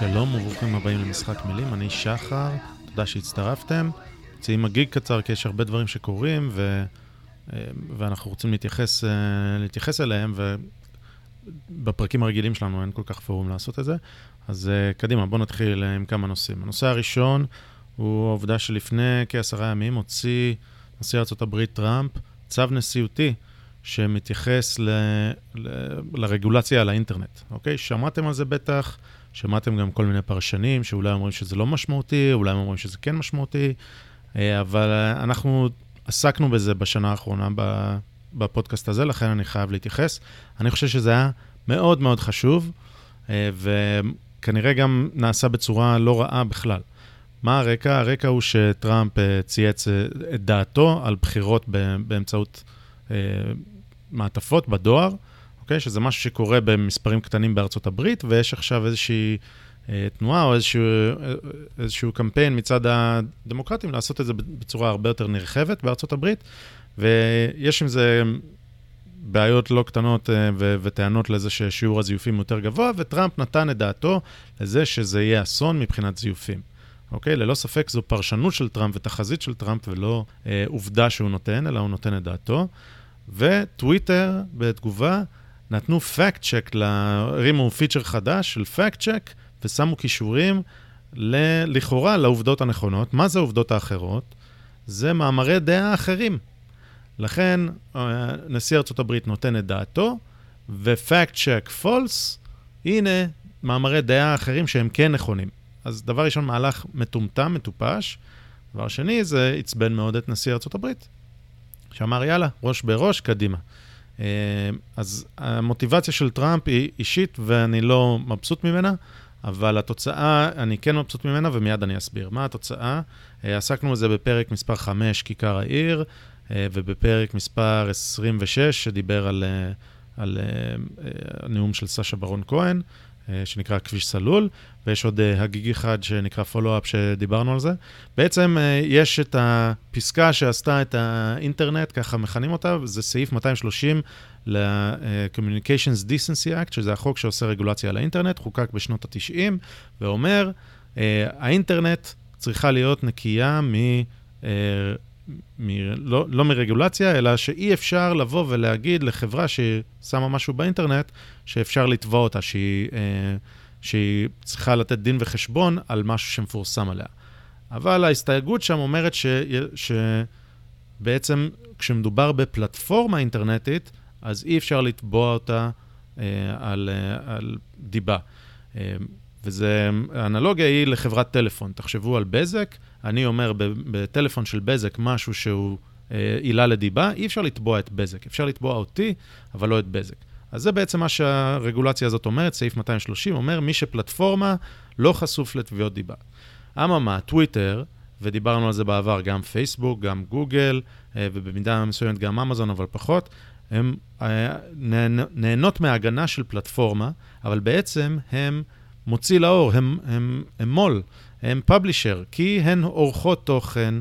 שלום וברוכים הבאים למשחק מילים, אני שחר, תודה שהצטרפתם. יוצאים הגיג קצר כי יש הרבה דברים שקורים ו... אה, ואנחנו רוצים להתייחס, אה, להתייחס אליהם, ובפרקים הרגילים שלנו אין כל כך פורום לעשות את זה. אז אה, קדימה, בואו נתחיל עם כמה נושאים. הנושא הראשון הוא העובדה שלפני כעשרה ימים הוציא נשיא ארה"ב טראמפ צו נשיאותי שמתייחס ל, ל, לרגולציה על האינטרנט, אוקיי? שמעתם על זה בטח, שמעתם גם כל מיני פרשנים שאולי אומרים שזה לא משמעותי, אולי אומרים שזה כן משמעותי, אה, אבל אה, אנחנו עסקנו בזה בשנה האחרונה בפודקאסט הזה, לכן אני חייב להתייחס. אני חושב שזה היה מאוד מאוד חשוב, אה, וכנראה גם נעשה בצורה לא רעה בכלל. מה הרקע? הרקע הוא שטראמפ צייץ את דעתו על בחירות באמצעות מעטפות בדואר, אוקיי? שזה משהו שקורה במספרים קטנים בארצות הברית, ויש עכשיו איזושהי אה, תנועה או איזשהו, אה, איזשהו קמפיין מצד הדמוקרטים לעשות את זה בצורה הרבה יותר נרחבת בארצות הברית, ויש עם זה בעיות לא קטנות אה, ו- וטענות לזה ששיעור הזיופים יותר גבוה, וטראמפ נתן את דעתו לזה שזה יהיה אסון מבחינת זיופים. אוקיי? ללא ספק זו פרשנות של טראמפ ותחזית של טראמפ ולא אה, עובדה שהוא נותן, אלא הוא נותן את דעתו. וטוויטר, בתגובה, נתנו fact check, הרימו פיצ'ר חדש של fact check, ושמו קישורים ל- לכאורה לעובדות הנכונות. מה זה העובדות האחרות? זה מאמרי דעה אחרים. לכן, אה, נשיא ארה"ב נותן את דעתו, ו fact check false, הנה מאמרי דעה אחרים שהם כן נכונים. אז דבר ראשון, מהלך מטומטם, מטופש. דבר שני, זה עצבן מאוד את נשיא ארה"ב, שאמר, יאללה, ראש בראש, קדימה. אה, אז המוטיבציה של טראמפ היא אישית ואני לא מבסוט ממנה, אבל התוצאה, אני כן מבסוט ממנה ומיד אני אסביר. מה התוצאה? אה, עסקנו בזה בפרק מספר 5, כיכר העיר, אה, ובפרק מספר 26, שדיבר על, על הנאום של סשה ברון כהן. אה, שנקרא כביש סלול, ויש עוד אה, הגיג אחד שנקרא פולו-אפ שדיברנו על זה. בעצם אה, יש את הפסקה שעשתה את האינטרנט, ככה מכנים אותה, זה סעיף 230 ל-Communications Decency Act, שזה החוק שעושה רגולציה על האינטרנט, חוקק בשנות ה-90, ואומר, האינטרנט צריכה להיות נקייה מ... מ- לא, לא מרגולציה, אלא שאי אפשר לבוא ולהגיד לחברה ששמה משהו באינטרנט, שאפשר לתבוע אותה, שהיא, אה, שהיא צריכה לתת דין וחשבון על משהו שמפורסם עליה. אבל ההסתייגות שם אומרת ש, שבעצם כשמדובר בפלטפורמה אינטרנטית, אז אי אפשר לתבוע אותה אה, על, אה, על דיבה. אה, וזה, האנלוגיה היא לחברת טלפון. תחשבו על בזק, אני אומר בטלפון של בזק משהו שהוא אה, עילה לדיבה, אי אפשר לתבוע את בזק. אפשר לתבוע אותי, אבל לא את בזק. אז זה בעצם מה שהרגולציה הזאת אומרת, סעיף 230 אומר, מי שפלטפורמה לא חשוף לתביעות דיבה. אממה, טוויטר, ודיברנו על זה בעבר, גם פייסבוק, גם גוגל, אה, ובמידה מסוימת גם אמזון, אבל פחות, הן אה, נהנות מהגנה של פלטפורמה, אבל בעצם הן מוציא לאור, הם, הם, הם מו"ל, הם פאבלישר, כי הן עורכות תוכן,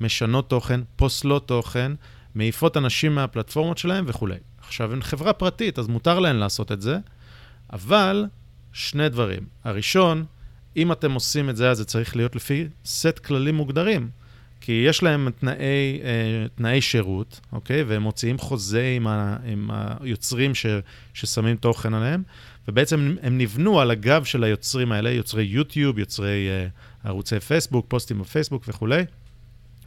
משנות תוכן, פוסלות תוכן, מעיפות אנשים מהפלטפורמות שלהם וכולי. עכשיו, הן חברה פרטית, אז מותר להן לעשות את זה, אבל שני דברים. הראשון, אם אתם עושים את זה, אז זה צריך להיות לפי סט כללים מוגדרים. כי יש להם תנאי, אה, תנאי שירות, אוקיי? והם מוציאים חוזה עם, ה, עם היוצרים ש, ששמים תוכן עליהם, ובעצם הם נבנו על הגב של היוצרים האלה, יוצרי יוטיוב, יוצרי uh, ערוצי פייסבוק, פוסטים בפייסבוק וכולי.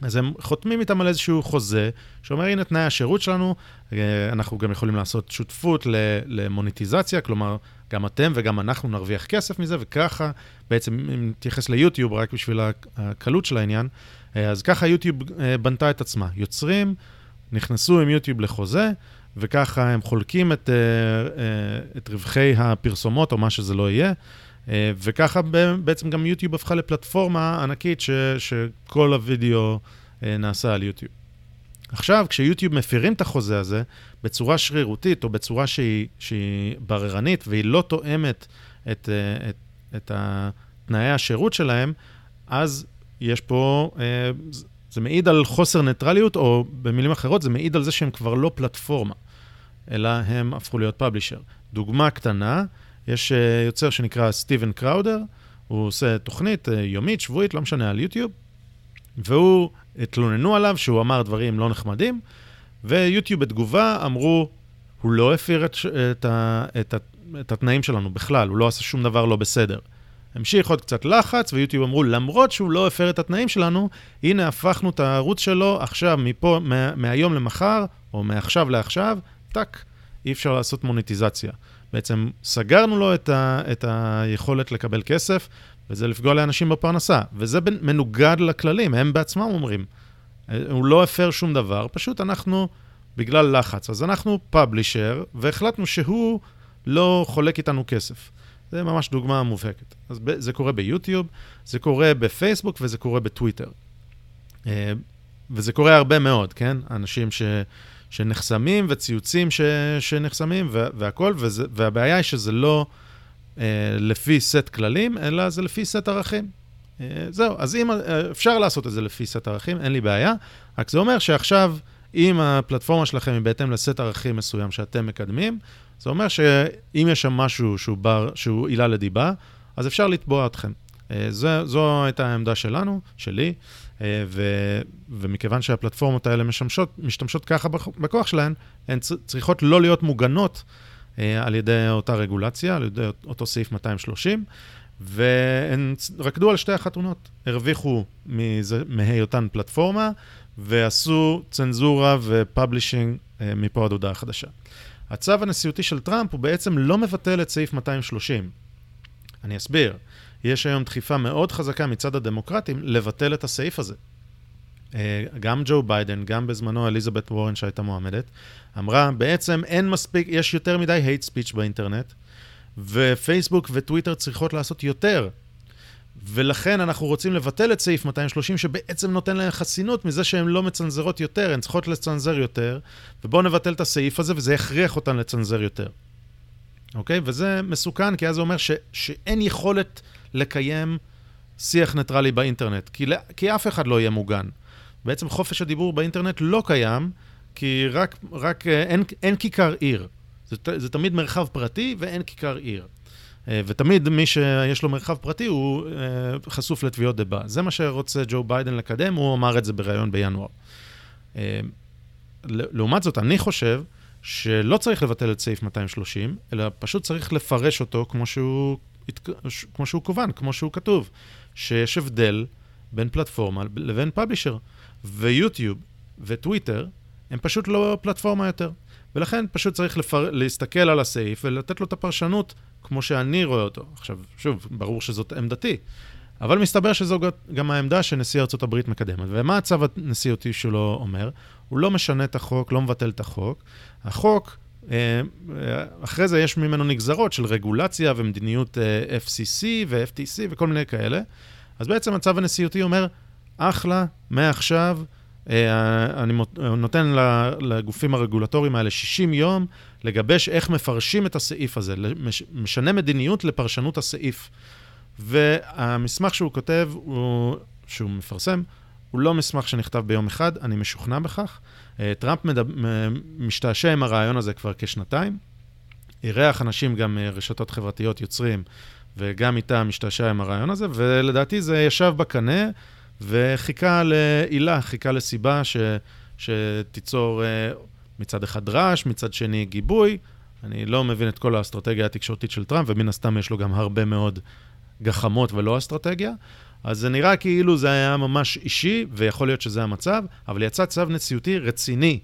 אז הם חותמים איתם על איזשהו חוזה, שאומר, הנה תנאי השירות שלנו, uh, אנחנו גם יכולים לעשות שותפות למוניטיזציה, כלומר, גם אתם וגם אנחנו נרוויח כסף מזה, וככה, בעצם, אם נתייחס ליוטיוב רק בשביל הקלות של העניין, uh, אז ככה יוטיוב בנתה את עצמה. יוצרים נכנסו עם יוטיוב לחוזה, וככה הם חולקים את, את רווחי הפרסומות, או מה שזה לא יהיה. וככה בעצם גם יוטיוב הפכה לפלטפורמה ענקית ש, שכל הוידאו נעשה על יוטיוב. עכשיו, כשיוטיוב מפירים את החוזה הזה בצורה שרירותית, או בצורה שהיא, שהיא בררנית, והיא לא תואמת את, את, את תנאי השירות שלהם, אז יש פה, אה, זה מעיד על חוסר ניטרליות, או במילים אחרות, זה מעיד על זה שהם כבר לא פלטפורמה, אלא הם הפכו להיות פאבלישר. דוגמה קטנה, יש אה, יוצר שנקרא סטיבן קראודר, הוא עושה תוכנית אה, יומית, שבועית, לא משנה, על יוטיוב, והוא, התלוננו עליו שהוא אמר דברים לא נחמדים, ויוטיוב בתגובה אמרו, הוא לא הפיר את, את, את, את, את התנאים שלנו בכלל, הוא לא עשה שום דבר לא בסדר. המשיך עוד קצת לחץ, ויוטיוב אמרו, למרות שהוא לא הפר את התנאים שלנו, הנה הפכנו את הערוץ שלו עכשיו, מפה, מה, מהיום למחר, או מעכשיו לעכשיו, טאק, אי אפשר לעשות מוניטיזציה. בעצם סגרנו לו את, ה, את היכולת לקבל כסף, וזה לפגוע לאנשים בפרנסה. וזה מנוגד לכללים, הם בעצמם אומרים. הוא לא הפר שום דבר, פשוט אנחנו, בגלל לחץ. אז אנחנו פאבלישר, והחלטנו שהוא לא חולק איתנו כסף. זה ממש דוגמה מובהקת. אז זה קורה ביוטיוב, זה קורה בפייסבוק וזה קורה בטוויטר. אה, וזה קורה הרבה מאוד, כן? אנשים ש, שנחסמים וציוצים ש, שנחסמים והכול, וזה, והבעיה היא שזה לא אה, לפי סט כללים, אלא זה לפי סט ערכים. אה, זהו, אז אם אה, אפשר לעשות את זה לפי סט ערכים, אין לי בעיה, רק זה אומר שעכשיו, אם הפלטפורמה שלכם היא בהתאם לסט ערכים מסוים שאתם מקדמים, זה אומר שאם יש שם משהו שהוא, בר, שהוא עילה לדיבה, אז אפשר לתבוע אתכם. אה, זו, זו הייתה העמדה שלנו, שלי, אה, ו, ומכיוון שהפלטפורמות האלה משמשות, משתמשות ככה בכוח שלהן, הן צריכות לא להיות מוגנות אה, על ידי אותה רגולציה, על ידי אותו סעיף 230, והן רקדו על שתי החתונות. הרוויחו מהיותן פלטפורמה, ועשו צנזורה ו publishing מפה עד הודעה חדשה. הצו הנשיאותי של טראמפ הוא בעצם לא מבטל את סעיף 230. אני אסביר. יש היום דחיפה מאוד חזקה מצד הדמוקרטים לבטל את הסעיף הזה. אה, גם ג'ו ביידן, גם בזמנו אליזבת וורן שהייתה מועמדת, אמרה, בעצם אין מספיק, יש יותר מדי hate speech באינטרנט, ופייסבוק וטוויטר צריכות לעשות יותר ולכן אנחנו רוצים לבטל את סעיף 230, שבעצם נותן להן חסינות מזה שהן לא מצנזרות יותר, הן צריכות לצנזר יותר, ובואו נבטל את הסעיף הזה, וזה יכריח אותן לצנזר יותר. אוקיי? וזה מסוכן, כי אז זה אומר ש, שאין יכולת לקיים שיח ניטרלי באינטרנט, כי, כי אף אחד לא יהיה מוגן. בעצם חופש הדיבור באינטרנט לא קיים, כי רק, רק אה, אין, אין כיכר עיר. זה, זה תמיד מרחב פרטי ואין כיכר עיר. אה, ותמיד מי שיש לו מרחב פרטי הוא אה, חשוף לתביעות דיבה. זה מה שרוצה ג'ו ביידן לקדם, הוא אמר את זה בריאיון בינואר. אה, לעומת זאת, אני חושב שלא צריך לבטל את סעיף 230, אלא פשוט צריך לפרש אותו כמו שהוא, כמו שהוא כוון, כמו שהוא כתוב, שיש הבדל בין פלטפורמה לבין פאבלישר. ויוטיוב וטוויטר הם פשוט לא פלטפורמה יותר. ולכן פשוט צריך לפר... להסתכל על הסעיף ולתת לו את הפרשנות כמו שאני רואה אותו. עכשיו, שוב, ברור שזאת עמדתי, אבל מסתבר שזו גם העמדה שנשיא הברית מקדמת. ומה הצו הנשיאותי שלו אומר? הוא לא משנה את החוק, לא מבטל את החוק. החוק, אה, אחרי זה יש ממנו נגזרות של רגולציה ומדיניות אה, FCC ו-FTC וכל מיני כאלה. אז בעצם הצו הנשיאותי אומר, אחלה, מעכשיו, אה, אני נותן לגופים הרגולטוריים האלה 60 יום לגבש איך מפרשים את הסעיף הזה, משנה מדיניות לפרשנות הסעיף. והמסמך שהוא כותב, הוא, שהוא מפרסם, הוא לא מסמך שנכתב ביום אחד, אני משוכנע בכך. אה, טראמפ מדב, משתעשע עם הרעיון הזה כבר כשנתיים. אירח אנשים גם רשתות חברתיות יוצרים, וגם איתם משתעשע עם הרעיון הזה, ולדעתי זה ישב בקנה. וחיכה לעילה, חיכה לסיבה ש, שתיצור uh, מצד אחד רעש, מצד שני גיבוי. אני לא מבין את כל האסטרטגיה התקשורתית של טראמפ, ומן הסתם יש לו גם הרבה מאוד גחמות ולא אסטרטגיה. אז זה נראה כאילו זה היה ממש אישי, ויכול להיות שזה המצב, אבל יצא צו נשיאותי רציני,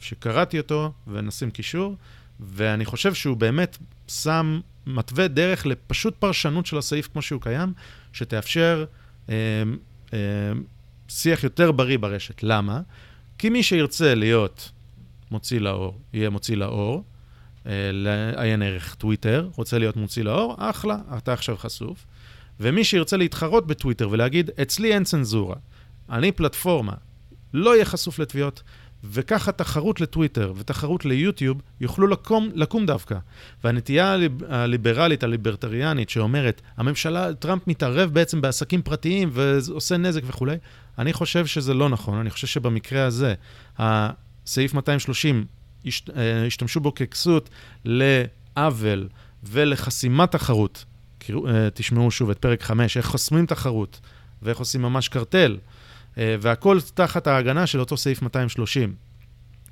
שקראתי אותו, ונשים קישור, ואני חושב שהוא באמת שם, מתווה דרך לפשוט פרשנות של הסעיף כמו שהוא קיים, שתאפשר אה, אה, שיח יותר בריא ברשת. למה? כי מי שירצה להיות מוציא לאור, יהיה מוציא לאור, אה, לעיין ערך טוויטר, רוצה להיות מוציא לאור, אחלה, אתה עכשיו חשוף. ומי שירצה להתחרות בטוויטר ולהגיד, אצלי אין צנזורה, אני פלטפורמה, לא יהיה חשוף לתביעות, וככה תחרות לטוויטר ותחרות ליוטיוב יוכלו לקום, לקום דווקא. והנטייה הליב, הליברלית, הליברטריאנית, שאומרת, הממשלה, טראמפ מתערב בעצם בעסקים פרטיים ועושה נזק וכולי, אני חושב שזה לא נכון. אני חושב שבמקרה הזה, הסעיף 230, אה, השתמשו בו ככסות לעוול ולחסימת תחרות. אה, תשמעו שוב את פרק 5, איך חוסמים תחרות ואיך עושים ממש קרטל. אה, והכל תחת ההגנה של אותו סעיף 230.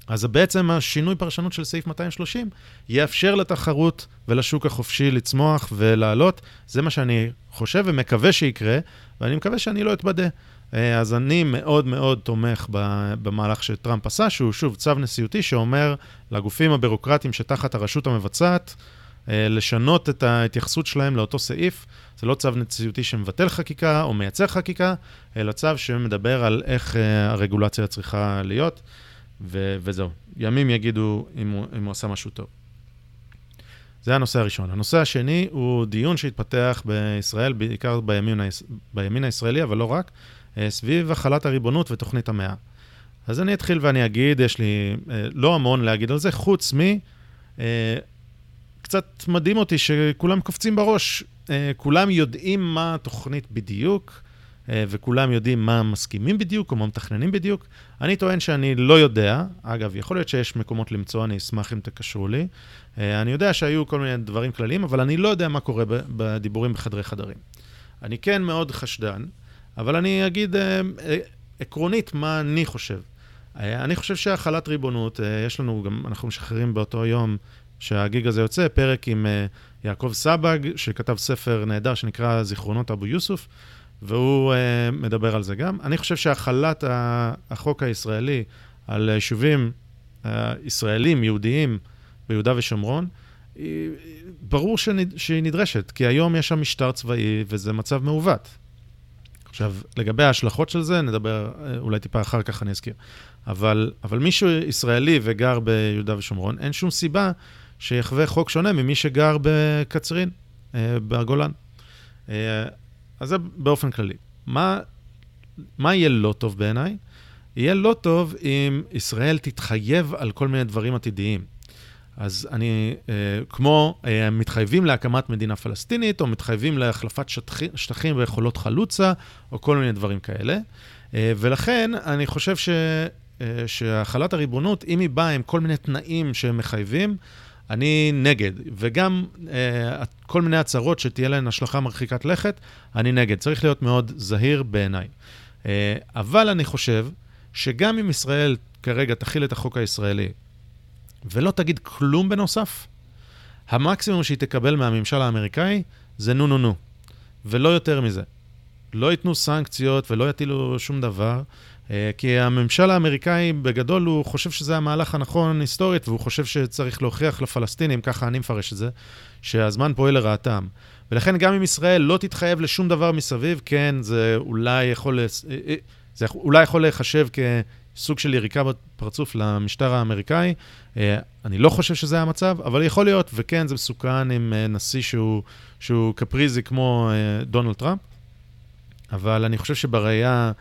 אז בעצם השינוי פרשנות של סעיף 230 יאפשר לתחרות ולשוק החופשי לצמוח ולעלות. זה מה שאני חושב ומקווה שיקרה, ואני מקווה שאני לא אתבדה. אה, אז אני מאוד מאוד תומך במהלך שטראמפ עשה, שהוא שוב צו נשיאותי שאומר לגופים הבירוקרטיים שתחת הרשות המבצעת, לשנות את ההתייחסות שלהם לאותו סעיף. זה לא צו נשיאותי שמבטל חקיקה או מייצר חקיקה, אלא צו שמדבר על איך אה, הרגולציה צריכה להיות, ו- וזהו. ימים יגידו אם הוא, אם הוא עשה משהו טוב. זה הנושא הראשון. הנושא השני הוא דיון שהתפתח בישראל, בעיקר בימין. בימין הישראלי, אבל לא רק, אה, סביב החלת הריבונות ותוכנית המאה. אז אני אתחיל ואני אגיד, יש לי לא המון להגיד על זה, חוץ מ... קצת מדהים אותי שכולם קופצים בראש. אה, כולם יודעים מה התוכנית בדיוק, אה, וכולם יודעים מה מסכימים בדיוק, או מה מתכננים בדיוק. אני טוען שאני לא יודע. אגב, יכול להיות שיש מקומות למצוא, אני אשמח אם תקשרו לי. אה, אני יודע שהיו כל מיני דברים כלליים, אבל אני לא יודע מה קורה בדיבורים בחדרי חדרים. אני כן מאוד חשדן, אבל אני אגיד עקרונית מה אני חושב. אני חושב שהחלת ריבונות, יש לנו גם, אנחנו משחררים באותו יום שהגיג הזה יוצא, פרק עם uh, יעקב סבג, שכתב ספר נהדר שנקרא זיכרונות אבו יוסוף, והוא uh, מדבר על זה גם. אני חושב שהחלת החוק הישראלי על יישובים uh, ישראלים, יהודיים, ביהודה ושומרון, ברור שהיא נדרשת, כי היום יש שם משטר צבאי וזה מצב מעוות. עכשיו, לגבי ההשלכות של זה, נדבר אולי טיפה אחר כך, אני אזכיר. אבל, אבל מישהו ישראלי וגר ביהודה ושומרון, אין שום סיבה שיחווה חוק שונה ממי שגר בקצרין, אה, בגולן. אה, אז זה באופן כללי. מה, מה יהיה לא טוב בעיניי? יהיה לא טוב אם ישראל תתחייב על כל מיני דברים עתידיים. אז אני, אה, כמו אה, מתחייבים להקמת מדינה פלסטינית, או מתחייבים להחלפת שטחים, שטחים ויכולות חלוצה, או כל מיני דברים כאלה. אה, ולכן אני חושב ש, אה, שהחלת הריבונות, אם היא באה עם כל מיני תנאים שהם מחייבים, אני נגד, וגם אה, כל מיני הצהרות שתהיה להן השלכה מרחיקת לכת, אני נגד. צריך להיות מאוד זהיר בעיניי. אה, אבל אני חושב שגם אם ישראל כרגע תכיל את החוק הישראלי ולא תגיד כלום בנוסף, המקסימום שהיא תקבל מהממשל האמריקאי זה נו נו נו, ולא יותר מזה. לא ייתנו סנקציות ולא יטילו שום דבר. אה, כי הממשל האמריקאי בגדול הוא חושב שזה המהלך הנכון היסטורית, והוא חושב שצריך להוכיח לפלסטינים, ככה אני מפרש את זה, שהזמן פועל לרעתם. ולכן גם אם ישראל לא תתחייב לשום דבר מסביב, כן, זה אולי יכול, אה, אה, זה אולי יכול להיחשב כסוג של יריקה בפרצוף למשטר האמריקאי. אני לא חושב שזה המצב, אבל יכול להיות, וכן, זה מסוכן עם נשיא שהוא, שהוא קפריזי כמו דונלד טראמפ. אבל אני חושב שבראייה...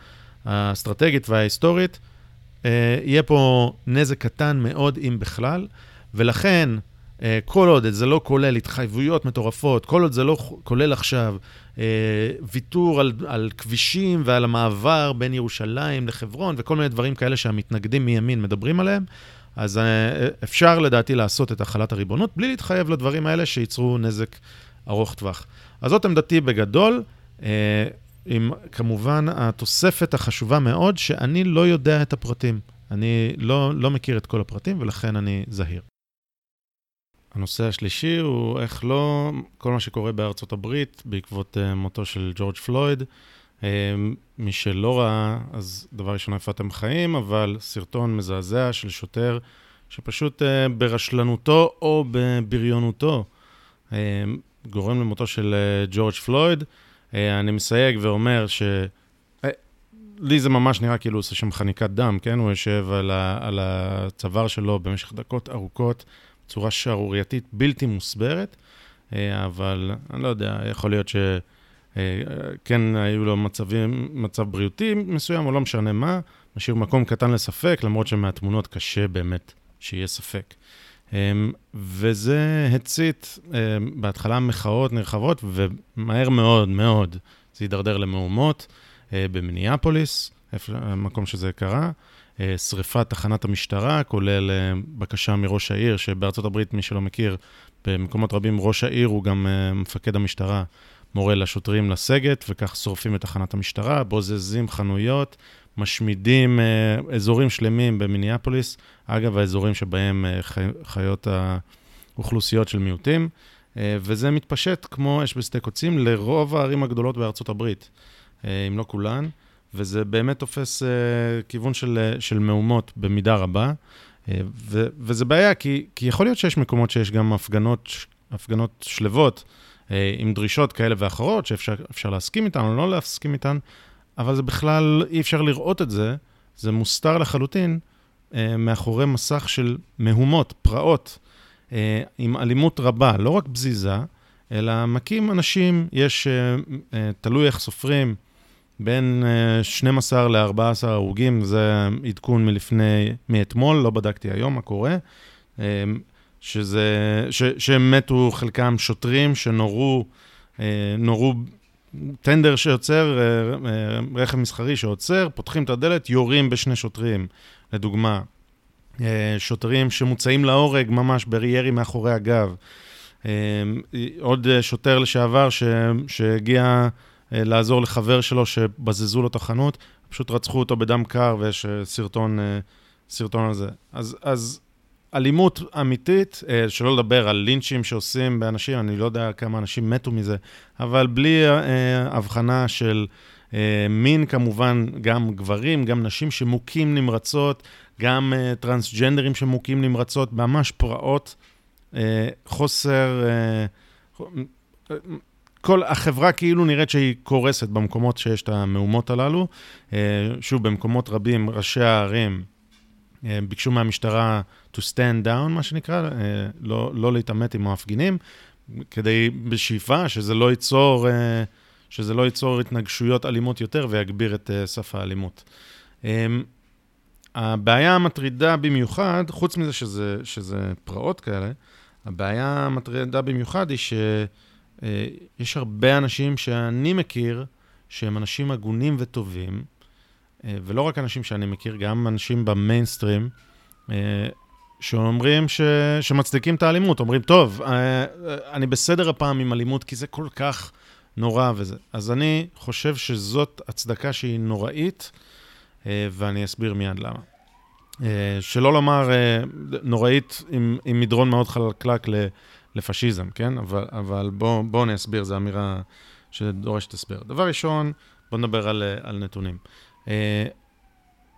האסטרטגית וההיסטורית, אה, יהיה פה נזק קטן מאוד, אם בכלל, ולכן, אה, כל עוד זה לא כולל התחייבויות מטורפות, כל עוד זה לא כולל עכשיו אה, ויתור על, על כבישים ועל המעבר בין ירושלים לחברון וכל מיני דברים כאלה שהמתנגדים מימין מדברים עליהם, אז אפשר לדעתי לעשות את החלת הריבונות בלי להתחייב לדברים האלה שייצרו נזק ארוך טווח. אז זאת עמדתי בגדול. עם כמובן התוספת החשובה מאוד, שאני לא יודע את הפרטים. אני לא, לא מכיר את כל הפרטים, ולכן אני זהיר. הנושא השלישי הוא איך לא, כל מה שקורה בארצות הברית בעקבות uh, מותו של ג'ורג' פלויד. Uh, מי שלא ראה, אז דבר ראשון, איפה אתם חיים, אבל סרטון מזעזע של שוטר שפשוט uh, ברשלנותו או בבריונותו גורם למותו של ג'ורג' פלויד. אה, אני מסייג ואומר ש... אה, לי זה ממש נראה כאילו הוא עושה שם חניקת דם, כן? הוא יושב על, ה, על הצוואר שלו במשך דקות ארוכות, בצורה שערורייתית, בלתי מוסברת, אה, אבל אני לא יודע, יכול להיות שכן היו לו מצבים, מצב בריאותי מסוים, או לא משנה מה, משאיר מקום קטן לספק, למרות שמהתמונות קשה באמת שיהיה ספק. אמ, וזה הצית אמ, בהתחלה מחאות נרחבות, ומהר מאוד מאוד זה הידרדר למהומות אה, במיניאפוליס, המקום שזה קרה. אה, שריפת תחנת המשטרה, כולל אה, בקשה מראש העיר, שבארצות הברית, מי שלא מכיר, במקומות רבים ראש העיר הוא גם מפקד המשטרה, מורה לשוטרים לסגת, וכך שורפים את תחנת המשטרה, בוזזים חנויות, משמידים uh, אזורים שלמים במיניאפוליס, אגב, האזורים שבהם uh, חי, חיות האוכלוסיות של מיעוטים, uh, וזה מתפשט כמו אש בשדה קוצים לרוב הערים הגדולות בארצות הברית, אם לא כולן, וזה באמת תופס כיוון של, של מהומות במידה רבה, ו, וזה בעיה, כי, כי יכול להיות שיש מקומות שיש גם הפגנות, הפגנות שלוות, עם דרישות כאלה ואחרות, שאפשר להסכים איתן או לא להסכים איתן, אבל זה בכלל, אי אפשר לראות את זה, זה מוסתר לחלוטין אה, מאחורי מסך של מהומות, פרעות, אה, עם אלימות רבה, לא רק בזיזה, אלא מכים אנשים, יש, אה, אה, תלוי איך סופרים, בין אה, 12 ל-14 הרוגים, זה עדכון מלפני, מאתמול, לא בדקתי היום מה קורה, אה, שזה, ש, שהם מתו חלקם שוטרים שנורו, אה, נורו טנדר שיוצר, אה, אה, רכב מסחרי שעוצר, פותחים את הדלת, יורים בשני שוטרים, לדוגמה. אה, שוטרים שמוצאים להורג ממש בירי מאחורי הגב. עוד שוטר לשעבר ש... שהגיע לעזור לחבר שלו שבזזו לו את החנות, פשוט רצחו אותו בדם קר ויש סרטון, סרטון על זה. אז, אז אלימות אמיתית, אה, שלא לדבר על לינצ'ים שעושים באנשים, אני לא יודע כמה אנשים מתו מזה, אבל בלי אה, הבחנה של אה, מין כמובן, גם גברים, גם נשים שמוכים נמרצות, גם טרנסג'נדרים שמוכים נמרצות, ממש פרעות, חוסר... כל החברה כאילו נראית שהיא קורסת במקומות שיש את המהומות הללו. שוב, במקומות רבים, ראשי הערים ביקשו מהמשטרה to stand down, מה שנקרא, אה, לא, לא להתעמת עם המפגינים, כדי, בשאיפה שזה לא ייצור, אה, שזה לא ייצור התנגשויות אלימות יותר ויגביר את אה, סף האלימות. אמ, הבעיה המטרידה במיוחד, חוץ מזה שזה, שזה פרעות כאלה, הבעיה המטרידה במיוחד היא שיש הרבה אנשים שאני מכיר שהם אנשים הגונים וטובים, ולא רק אנשים שאני מכיר, גם אנשים במיינסטרים, שאומרים ש... שמצדיקים את האלימות, אומרים, טוב, אה, אני בסדר הפעם עם אלימות, כי זה כל כך נורא וזה. אז אני חושב שזאת הצדקה שהיא נוראית, אה, ואני אסביר מיד למה. אה, שלא לומר נוראית עם, עם מדרון מאוד חלקלק לפשיזם, כן? אבל, אבל בואו בוא אני אסביר, זו אמירה שדורשת הסבר. דבר ראשון, בואו נדבר על, על נתונים.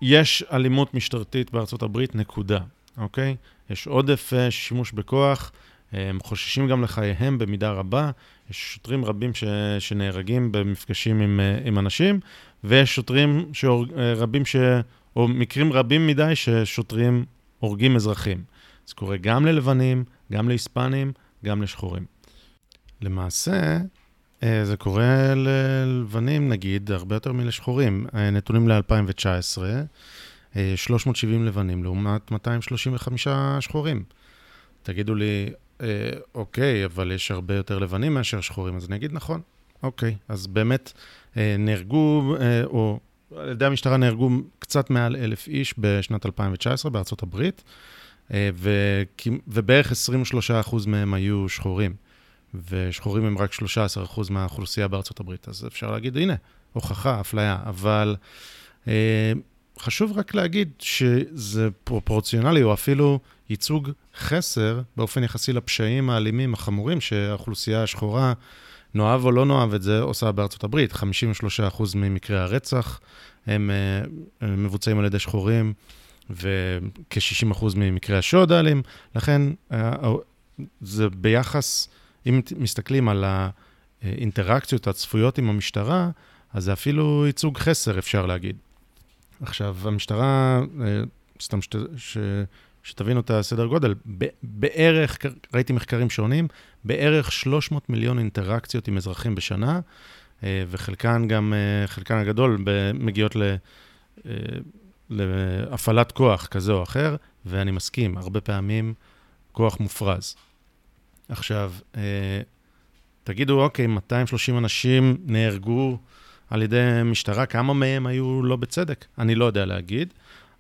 יש אלימות משטרתית בארצות הברית, נקודה. אוקיי? יש עודף uh, שימוש בכוח, הם חוששים גם לחייהם במידה רבה. יש שוטרים רבים ש, שנהרגים במפגשים עם, עם אנשים, ויש שוטרים uh, רבים, ש, או מקרים רבים מדי ששוטרים הורגים אזרחים. זה קורה גם ללבנים, גם להיספנים, גם לשחורים. למעשה, זה קורה ללבנים, נגיד, הרבה יותר מלשחורים. נתונים ל-2019, 370 לבנים לעומת 235 שחורים. תגידו לי, אה, אוקיי, אבל יש הרבה יותר לבנים מאשר שחורים, אז אני אגיד נכון, אוקיי. אז באמת אה, נהרגו, אה, או על ידי המשטרה נהרגו קצת מעל אלף איש בשנת 2019 בארצות הברית, ובערך 23% מהם היו שחורים. ושחורים הם רק 13% מהאוכלוסייה בארצות הברית. אז אפשר להגיד, הנה, הוכחה, אפליה, אבל... חשוב רק להגיד שזה פרופורציונלי, או אפילו ייצוג חסר באופן יחסי לפשעים האלימים החמורים שהאוכלוסייה השחורה, נאהב או לא נאהב את זה, עושה בארצות הברית. 53% ממקרי הרצח הם uh, מבוצעים על ידי שחורים, וכ-60% ממקרי השוד האלים. לכן, uh, זה ביחס, אם מסתכלים על האינטראקציות הצפויות עם המשטרה, אז זה אפילו ייצוג חסר, אפשר להגיד. עכשיו, המשטרה, אה, סתם שת, ש, שתבינו את הסדר גודל, ב, בערך, ראיתי מחקרים שונים, בערך 300 מיליון אינטראקציות עם אזרחים בשנה, אה, וחלקן גם, אה, חלקן הגדול מגיעות ל... להפעלת כוח כזה או אחר, ואני מסכים, הרבה פעמים כוח מופרז. עכשיו, תגידו, אוקיי, 230 אנשים נהרגו על ידי משטרה, כמה מהם היו לא בצדק? אני לא יודע להגיד.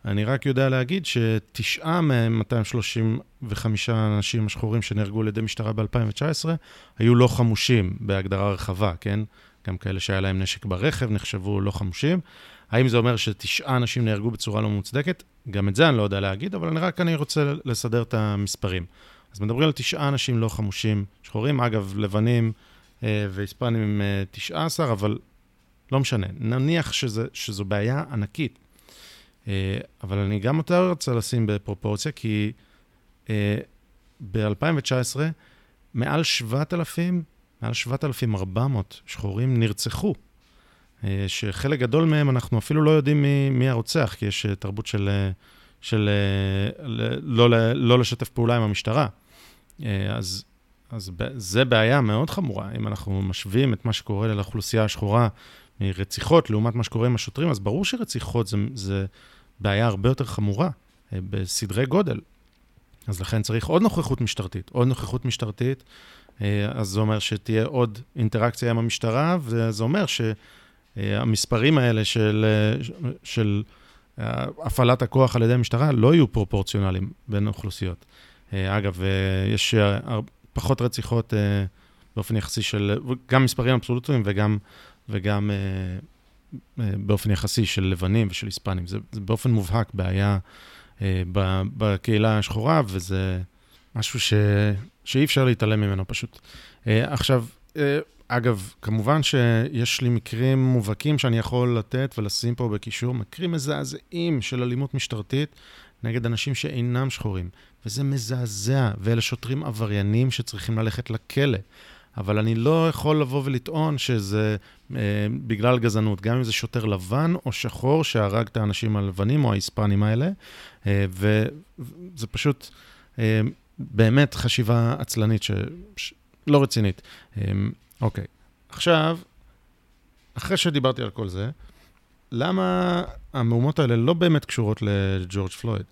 אני רק יודע להגיד שתשעה מהם, 235 אנשים השחורים שנהרגו על ידי משטרה ב-2019, היו לא חמושים בהגדרה רחבה, כן? גם כאלה שהיה להם נשק ברכב נחשבו לא חמושים. האם זה אומר שתשעה אנשים נהרגו בצורה לא מוצדקת? גם את זה אני לא יודע להגיד, אבל אני רק אני רוצה לסדר את המספרים. אז מדברים על תשעה אנשים לא חמושים שחורים, אגב, לבנים אה, והיספנים הם אה, 19, אבל לא משנה. נניח שזה, שזו בעיה ענקית. אה, אבל אני גם יותר רוצה לשים בפרופורציה, כי אה, ב-2019, מעל 7,000, מעל 7,400 שחורים נרצחו. אה, שחלק גדול מהם אנחנו אפילו לא יודעים מי, מי הרוצח, כי יש תרבות של, של לא, לא לשתף פעולה עם המשטרה. אז, אז זה בעיה מאוד חמורה. אם אנחנו משווים את מה שקורה לאוכלוסייה השחורה מרציחות לעומת מה שקורה עם השוטרים, אז ברור שרציחות זה, זה בעיה הרבה יותר חמורה, אה, בסדרי גודל. אז לכן צריך עוד נוכחות משטרתית. עוד נוכחות משטרתית, אה, אז זה אומר שתהיה עוד אינטראקציה עם המשטרה, וזה אומר שהמספרים האלה של, אה, של הפעלת הכוח על ידי המשטרה לא יהיו פרופורציונליים בין אוכלוסיות. אגב, יש פחות רציחות באופן יחסי של, גם מספרים אבסולוטיים וגם, וגם אה, באופן יחסי של לבנים ושל היספנים. זה, זה באופן מובהק בעיה אה, בקהילה השחורה, וזה משהו ש, שאי אפשר להתעלם ממנו פשוט. אה, עכשיו, אה, אגב, כמובן שיש לי מקרים מובהקים שאני יכול לתת ולשים פה בקישור, מקרים מזעזעים של אלימות משטרתית נגד אנשים שאינם שחורים, וזה מזעזע, ואלה שוטרים עבריינים שצריכים ללכת לכלא. אבל אני לא יכול לבוא ולטעון שזה אה, בגלל גזענות, גם אם זה שוטר לבן או שחור שהרג את האנשים הלבנים או ההיספנים האלה, אה, וזה פשוט אה, באמת חשיבה עצלנית, ש... ש... לא רצינית. אה, אוקיי, עכשיו, אחרי שדיברתי על כל זה, למה המהומות האלה לא באמת קשורות לג'ורג' פלויד?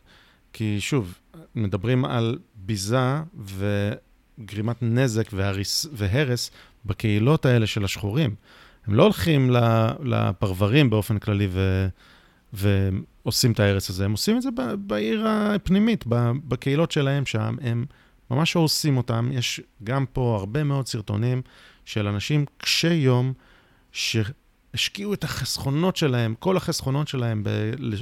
כי שוב, מדברים על ביזה ו... גרימת נזק והריס, והרס בקהילות האלה של השחורים. הם לא הולכים לפרברים באופן כללי ו, ועושים את ההרס הזה, הם עושים את זה בעיר הפנימית, בקהילות שלהם שם, הם ממש הורסים אותם. יש גם פה הרבה מאוד סרטונים של אנשים קשי יום, שהשקיעו את החסכונות שלהם, כל החסכונות שלהם,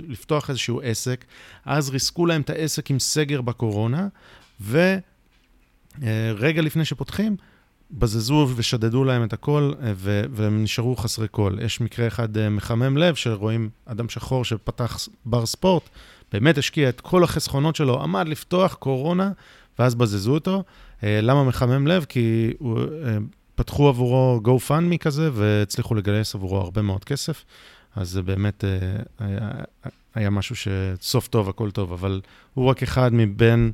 לפתוח איזשהו עסק, אז ריסקו להם את העסק עם סגר בקורונה, ו... אה, לפני שפותחים, בזזו ושדדו להם את הכל, אה, והם נשארו חסרי כל. יש מקרה אחד אה, מחמם לב, שרואים אדם שחור שפתח בר ספורט, באמת השקיע את כל החסכונות שלו, עמד לפתוח קורונה, ואז בזזו אותו. למה מחמם לב? כי הוא, פתחו עבורו GoFundMe כזה, והצליחו לגייס עבורו הרבה מאוד כסף. אז זה באמת היה, היה משהו שסוף טוב, הכל טוב, אבל הוא רק אחד מבין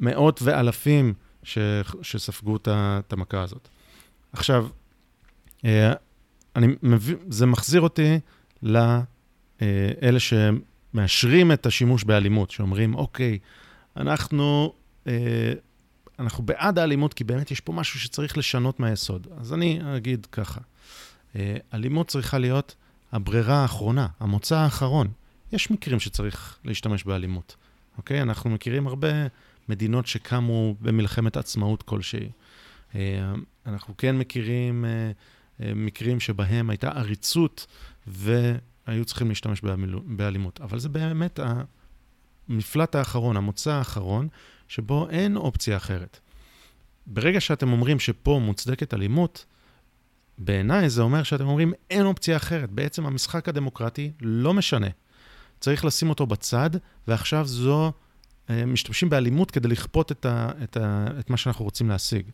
מאות ואלפים ש, שספגו את המכה הזאת. עכשיו, אה, אני מבין, זה מחזיר אותי לאלה אה, שמאשרים את השימוש באלימות, שאומרים, אוקיי, אנחנו, אה, אנחנו בעד האלימות, כי באמת יש פה משהו שצריך לשנות מהיסוד. אז אני אגיד ככה, אלימות צריכה להיות הברירה האחרונה, המוצא האחרון. יש מקרים שצריך להשתמש באלימות, אוקיי? אנחנו מכירים הרבה מדינות שקמו במלחמת עצמאות כלשהי. אה, אנחנו כן מכירים אה, אה, מקרים שבהם הייתה עריצות והיו צריכים להשתמש באלימות. אבל זה באמת המפלט האחרון, המוצא האחרון, שבו אין אופציה אחרת. ברגע שאתם אומרים שפה מוצדקת אלימות, בעיניי זה אומר שאתם אומרים אין אופציה אחרת. בעצם המשחק הדמוקרטי לא משנה. צריך לשים אותו בצד, ועכשיו זו אה, משתמשים באלימות כדי לכפות את, ה, את, ה, את מה שאנחנו רוצים להשיג.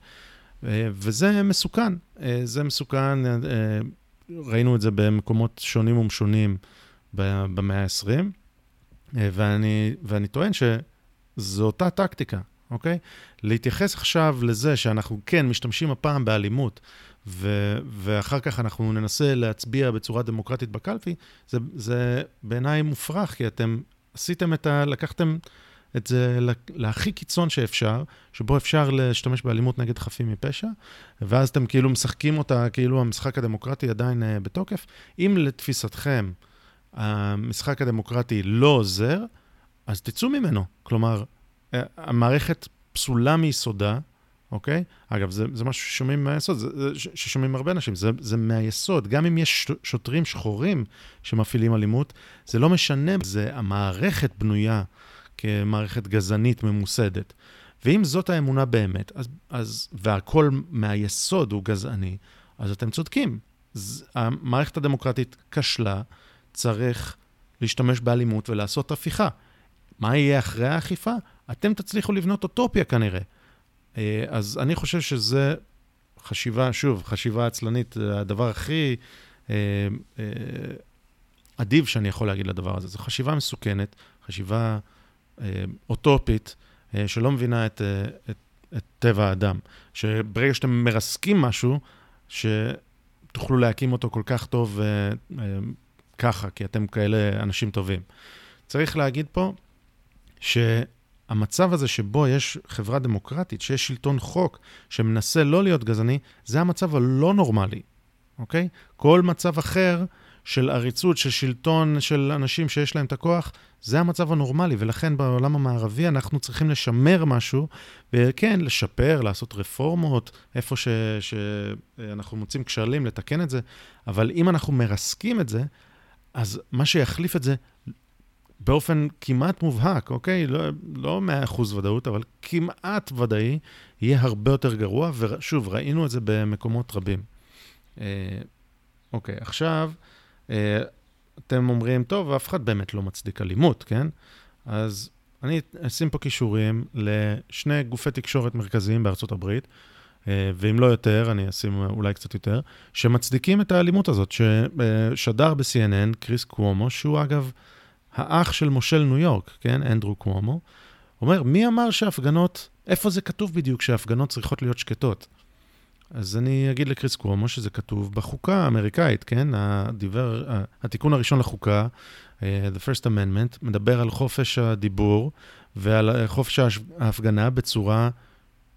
אה, וזה מסוכן. אה, זה מסוכן, ראינו את זה במקומות שונים ומשונים במאה ה-20, ואני, ואני טוען שזו אותה טקטיקה, אוקיי? להתייחס עכשיו לזה שאנחנו כן משתמשים הפעם באלימות, ו- ואחר כך אנחנו ננסה להצביע בצורה דמוקרטית בקלפי, זה, זה בעיניי מופרך, כי אתם עשיתם את ה... לקחתם את זה להכי קיצון שאפשר, שבו אפשר להשתמש באלימות נגד חפים מפשע, ואז אתם כאילו משחקים אותה, כאילו המשחק הדמוקרטי עדיין uh, בתוקף. אם לתפיסתכם המשחק הדמוקרטי לא עוזר, אז תצאו ממנו. כלומר, אה, המערכת פסולה מיסודה, אוקיי? אגב, זה, זה משהו ששומעים מהיסוד, זה, זה, ששומעים הרבה אנשים, זה, זה מהיסוד. גם אם יש שוטרים שחורים שמפעילים אלימות, זה לא משנה, זה המערכת בנויה כמערכת גזענית ממוסדת. ואם זאת האמונה באמת, אז, אז, והכל מהיסוד הוא גזעני, אז אתם צודקים. המערכת הדמוקרטית כשלה, צריך להשתמש באלימות ולעשות הפיכה. מה יהיה אחרי האכיפה? אתם תצליחו לבנות אוטופיה כנראה. אה, אז אני חושב שזה חשיבה, שוב, חשיבה עצלנית, הדבר הכי אה, אה, אדיב שאני יכול להגיד לדבר הזה. זו חשיבה מסוכנת, חשיבה אוטופית, שלא מבינה את, את, את טבע האדם. שברגע שאתם מרסקים משהו, שתוכלו להקים אותו כל כך טוב ככה, כי אתם כאלה אנשים טובים. צריך להגיד פה שהמצב הזה שבו יש חברה דמוקרטית, שיש שלטון חוק שמנסה לא להיות גזעני, זה המצב הלא נורמלי, אוקיי? כל מצב אחר של עריצות, של שלטון, של אנשים שיש להם את הכוח, זה המצב הנורמלי, ולכן בעולם המערבי אנחנו צריכים לשמר משהו, וכן, לשפר, לעשות רפורמות, איפה ש, שאנחנו מוצאים כשלים, לתקן את זה, אבל אם אנחנו מרסקים את זה, אז מה שיחליף את זה באופן כמעט מובהק, אוקיי? לא, לא 100% ודאות, אבל כמעט ודאי, יהיה הרבה יותר גרוע, ושוב, ראינו את זה במקומות רבים. אה, אוקיי, עכשיו, אה, אתם אומרים, טוב, אף אחד באמת לא מצדיק אלימות, כן? אז אני אשים פה כישורים לשני גופי תקשורת מרכזיים בארצות הברית, אה, ואם לא יותר, אני אשים אולי קצת יותר, שמצדיקים את האלימות הזאת, ששדר ב-CNN קריס קוומו, שהוא אגב האח של מושל ניו יורק, כן, אנדרו קוומו, אומר, מי אמר שהפגנות, איפה זה כתוב בדיוק שהפגנות צריכות להיות שקטות? אז אני אגיד לקריס קוומו שזה כתוב בחוקה האמריקאית, כן? הדיבר, התיקון הראשון לחוקה, uh, The First Amendment, מדבר על חופש הדיבור ועל חופש ההפגנה בצורה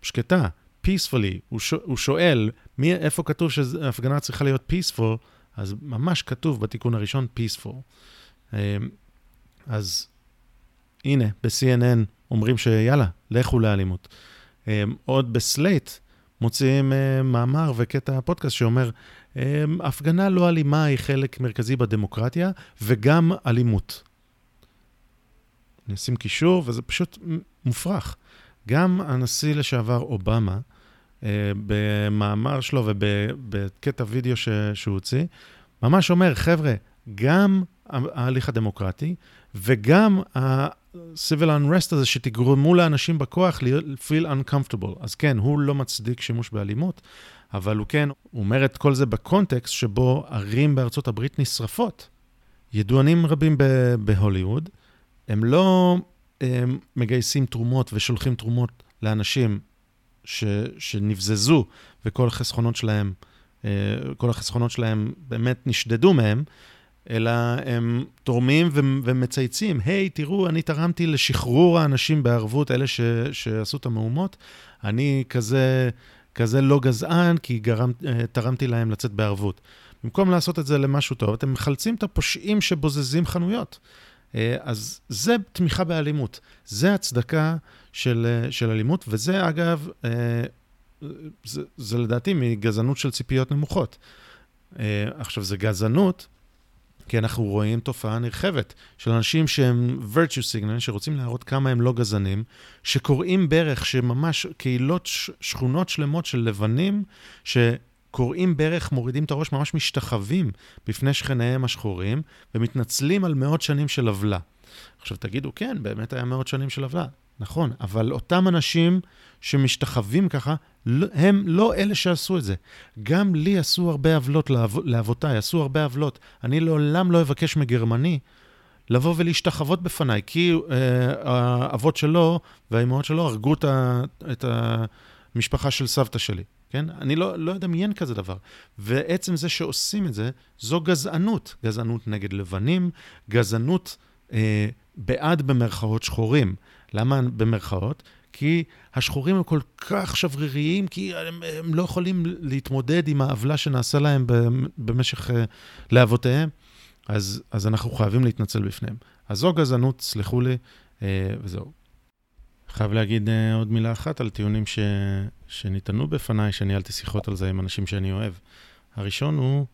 שקטה. peacefully, הוא, שואל, מי, איפה כתוב שההפגנה צריכה להיות peaceful, אז ממש כתוב בתיקון הראשון peaceful. אז הנה, ב-CNN אומרים שיאללה, לכו לאלימות. אמ, עוד בסלייט מוציאים אה, מאמר וקטע פודקאסט שאומר, אמ, הפגנה לא אלימה היא חלק מרכזי בדמוקרטיה, וגם אלימות. אני אשים קישור, וזה פשוט מופרך. גם הנשיא לשעבר אובמה, אה, במאמר שלו ובקטע וידאו שהוא הוציא, ממש אומר, חבר'ה, גם ההליך הדמוקרטי וגם ה-civil unrest הזה שתגרמו לאנשים בכוח feel uncomfortable. אז כן, הוא לא מצדיק שימוש באלימות, אבל הוא כן, אומר את כל זה בקונטקסט שבו ערים בארצות הברית נשרפות. ידוענים רבים בהוליווד, הם לא הם מגייסים תרומות ושולחים תרומות לאנשים ש, שנבזזו וכל החסכונות שלהם, אה, כל החסכונות שלהם באמת נשדדו מהם, אלא הם תורמים ומצייצים, היי, hey, תראו, אני תרמתי לשחרור האנשים בערבות, אלה ש- שעשו את המהומות, אני כזה, כזה לא גזען, כי גרם, אה, תרמתי להם לצאת בערבות. במקום לעשות את זה למשהו טוב, אתם מחלצים את הפושעים שבוזזים חנויות. אה, אז זה תמיכה באלימות, זה הצדקה של, אה, של אלימות, וזה אגב, זה, זה לדעתי מגזענות של ציפיות נמוכות. עכשיו, זה גזענות, כי אנחנו רואים תופעה נרחבת של אנשים שהם virtue signal, שרוצים להראות כמה הם לא גזענים, שקוראים ברך, שממש קהילות, שכונות שלמות של לבנים, ש... כורעים ברך, מורידים את הראש, ממש משתחווים בפני שכניהם השחורים, ומתנצלים על מאות שנים של עוולה. עכשיו תגידו, כן, באמת היה מאות שנים של עוולה. נכון, אבל אותם אנשים שמשתחווים ככה, לא- הם לא אלה שעשו את זה. גם לי עשו הרבה עוולות לאב, לאבותיי, עשו הרבה עוולות. אני לעולם לא אבקש מגרמני לבוא ולהשתחוות בפניי, כי אה, האבות שלו והאימהות שלו הרגו את המשפחה של סבתא שלי. כן? אני לא, לא אדמיין כזה דבר. ועצם זה שעושים את זה, זו גזענות. גזענות נגד לבנים, גזענות אה, בעד במרכאות שחורים. למה במרכאות? כי השחורים הם כל כך שבריריים, כי הם, הם לא יכולים להתמודד עם העוולה שנעשה להם במשך, אה, לאבותיהם. אז, אז אנחנו חייבים להתנצל בפניהם. אז זו גזענות, סלחו לי, אה, וזהו. חייב להגיד uh, עוד מילה אחת על טיעונים ש... שניתנו בפניי, שניהלתי שיחות על זה עם אנשים שאני אוהב. הראשון הוא,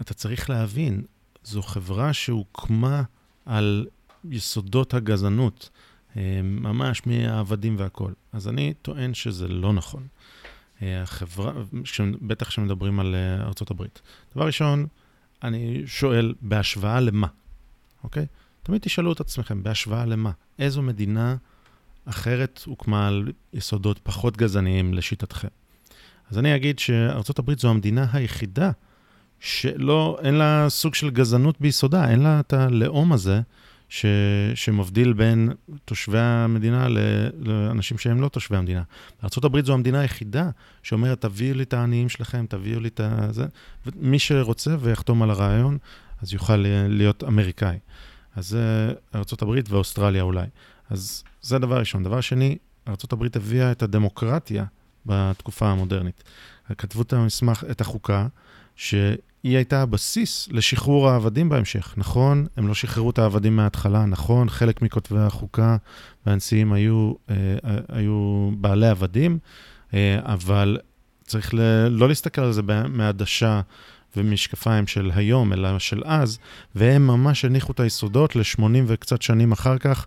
אתה צריך להבין, זו חברה שהוקמה על יסודות הגזענות, uh, ממש מהעבדים והכול. אז אני טוען שזה לא נכון. Uh, החברה, ש... בטח כשמדברים על uh, ארה"ב. דבר ראשון, אני שואל, בהשוואה למה? אוקיי? תמיד תשאלו את עצמכם, בהשוואה למה? איזו מדינה אחרת הוקמה על יסודות פחות גזעניים לשיטתכם. אז אני אגיד שארצות הברית זו המדינה היחידה שלא, אין לה סוג של גזענות ביסודה, אין לה את הלאום הזה ש, שמבדיל בין תושבי המדינה לאנשים שהם לא תושבי המדינה. ארה"ב זו המדינה היחידה שאומרת, תביאו לי את העניים שלכם, תביאו לי את זה, ומי שרוצה ויחתום על הרעיון, אז יוכל להיות אמריקאי. אז זה ארה"ב ואוסטרליה אולי. אז זה דבר ראשון. דבר שני, ארה"ב הביאה את הדמוקרטיה בתקופה המודרנית. כתבו את המסמך, את החוקה, שהיא הייתה הבסיס לשחרור העבדים בהמשך. נכון, הם לא שחררו את העבדים מההתחלה, נכון, חלק מכותבי החוקה והנשיאים היו, אה, היו בעלי עבדים, אה, אבל צריך ל, לא להסתכל על זה מעדשה ומשקפיים של היום, אלא של אז, והם ממש הניחו את היסודות ל-80 וקצת שנים אחר כך,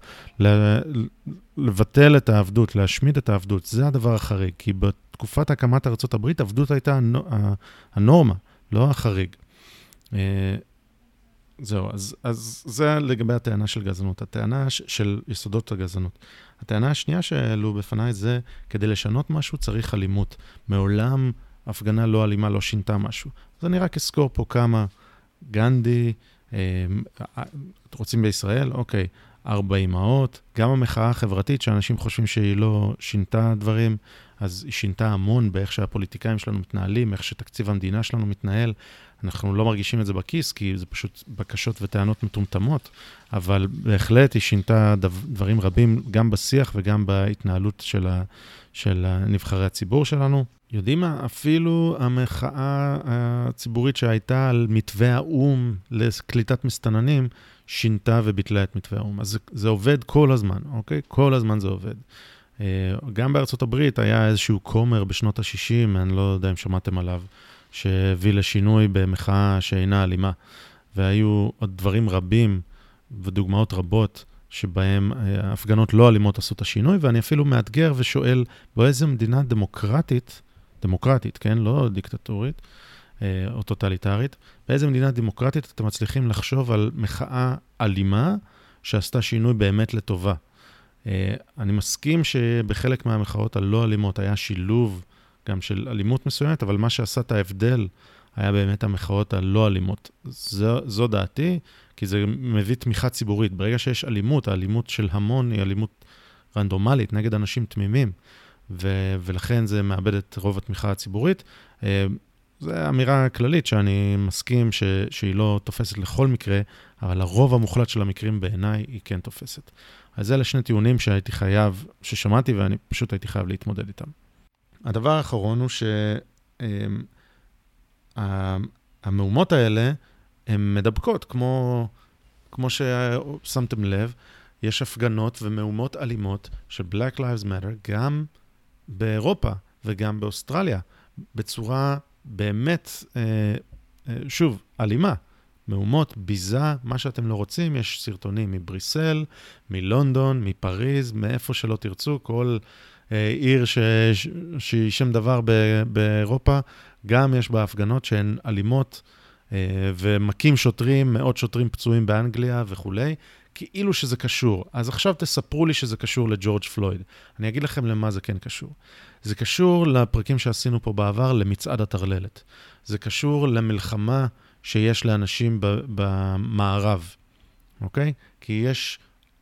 לבטל את העבדות, להשמיד את העבדות. זה הדבר החריג, כי בתקופת הקמת ארה"ב, עבדות הייתה הנורמה, לא החריג. אה, זהו, אז, אז זה לגבי הטענה של גזענות, הטענה ש, של יסודות הגזענות. הטענה השנייה שהעלו בפניי זה, כדי לשנות משהו צריך אלימות. מעולם הפגנה לא אלימה לא שינתה משהו. אז אני רק אזכור פה כמה, גנדי, אה, רוצים בישראל? אוקיי, ארבע אמהות, גם המחאה החברתית, שאנשים חושבים שהיא לא שינתה דברים, אז היא שינתה המון באיך שהפוליטיקאים שלנו מתנהלים, איך שתקציב המדינה שלנו מתנהל. אנחנו לא מרגישים את זה בכיס, כי זה פשוט בקשות וטענות מטומטמות, אבל בהחלט היא שינתה דברים רבים, גם בשיח וגם בהתנהלות של, ה, של נבחרי הציבור שלנו. יודעים מה? אפילו המחאה הציבורית שהייתה על מתווה האו"ם לקליטת מסתננים, שינתה וביטלה את מתווה האו"ם. אז זה, זה עובד כל הזמן, אוקיי? כל הזמן זה עובד. אה, גם בארצות הברית היה איזשהו כומר בשנות ה-60, אני לא יודע אם שמעתם עליו, שהביא לשינוי במחאה שאינה אלימה. והיו עוד דברים רבים ודוגמאות רבות שבהם אה, ההפגנות לא אלימות עשו את השינוי, ואני אפילו מאתגר ושואל, באיזה מדינה דמוקרטית דמוקרטית, כן? לא דיקטטורית אה, או טוטליטרית. באיזה מדינה דמוקרטית אתם מצליחים לחשוב על מחאה אלימה שעשתה שינוי באמת לטובה? אה, אני מסכים שבחלק מהמחאות הלא אלימות היה שילוב גם של אלימות מסוימת, אבל מה שעשה את ההבדל היה באמת המחאות הלא אלימות. זו, זו דעתי, כי זה מביא תמיכה ציבורית. ברגע שיש אלימות, האלימות של המון היא אלימות רנדומלית נגד אנשים תמימים. ו- ולכן זה מאבד את רוב התמיכה הציבורית. אה, זו אמירה כללית שאני מסכים ש- שהיא לא תופסת לכל מקרה, אבל הרוב המוחלט של המקרים בעיניי היא כן תופסת. אז אלה שני טיעונים שהייתי חייב, ששמעתי ואני פשוט הייתי חייב להתמודד איתם. הדבר האחרון הוא שהמהומות האלה הן מדבקות, כמו, כמו ששמתם לב, יש הפגנות ומהומות אלימות של Black Lives Matter, גם באירופה וגם באוסטרליה, בצורה באמת, אה, אה, שוב, אלימה. מהומות, ביזה, מה שאתם לא רוצים, יש סרטונים מבריסל, מלונדון, מפריז, מאיפה שלא תרצו, כל אה, עיר שהיא שם דבר באירופה, גם יש בה הפגנות שהן אלימות, אה, ומכים שוטרים, מאות שוטרים פצועים באנגליה וכולי, כאילו שזה קשור. אז עכשיו תספרו לי שזה קשור לג'ורג' פלויד. אני אגיד לכם למה זה כן קשור. זה קשור לפרקים שעשינו פה בעבר למצעד הטרללת. זה קשור למלחמה שיש לאנשים במערב, אוקיי? כי יש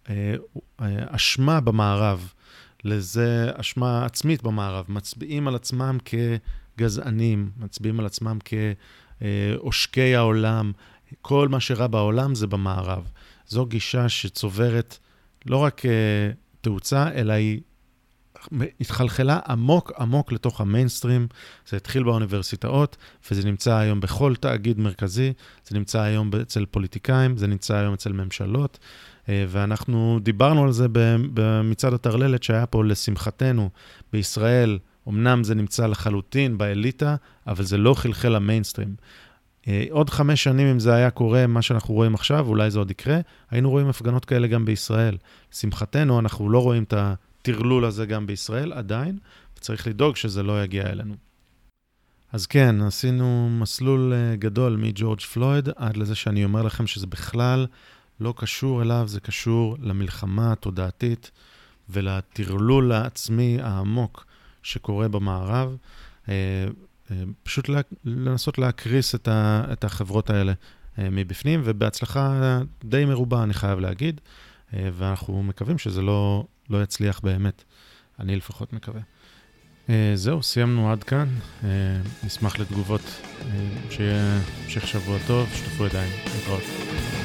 אה, אה, אשמה במערב, לזה אשמה עצמית במערב. מצביעים על עצמם כגזענים, מצביעים על עצמם כעושקי העולם. כל מה שרע בעולם זה במערב. זו גישה שצוברת לא רק uh, תאוצה, אלא היא התחלחלה עמוק עמוק לתוך המיינסטרים. זה התחיל באוניברסיטאות, וזה נמצא היום בכל תאגיד מרכזי, זה נמצא היום אצל פוליטיקאים, זה נמצא היום אצל ממשלות, ואנחנו דיברנו על זה במצעד הטרללת שהיה פה, לשמחתנו, בישראל. אמנם זה נמצא לחלוטין באליטה, אבל זה לא חלחל למיינסטרים. אה, עוד חמש שנים, אם זה היה קורה, מה שאנחנו רואים עכשיו, אולי זה עוד יקרה, היינו רואים הפגנות כאלה גם בישראל. לשמחתנו, אנחנו לא רואים את הטרלול הזה גם בישראל עדיין, וצריך לדאוג שזה לא יגיע אלינו. אז כן, עשינו מסלול אה, גדול מג'ורג' פלויד עד לזה שאני אומר לכם שזה בכלל לא קשור אליו, זה קשור למלחמה התודעתית ולטרלול העצמי העמוק שקורה במערב. אה, פשוט לנסות להקריס את, החברות האלה אה, מבפנים, ובהצלחה די מרובה, אני חייב להגיד, אה, ואנחנו מקווים שזה לא, לא יצליח באמת. אני לפחות מקווה. אה, זהו, סיימנו עד כאן. נשמח לתגובות. שיהיה המשך שבוע טוב, שתפו ידיים, להתראות.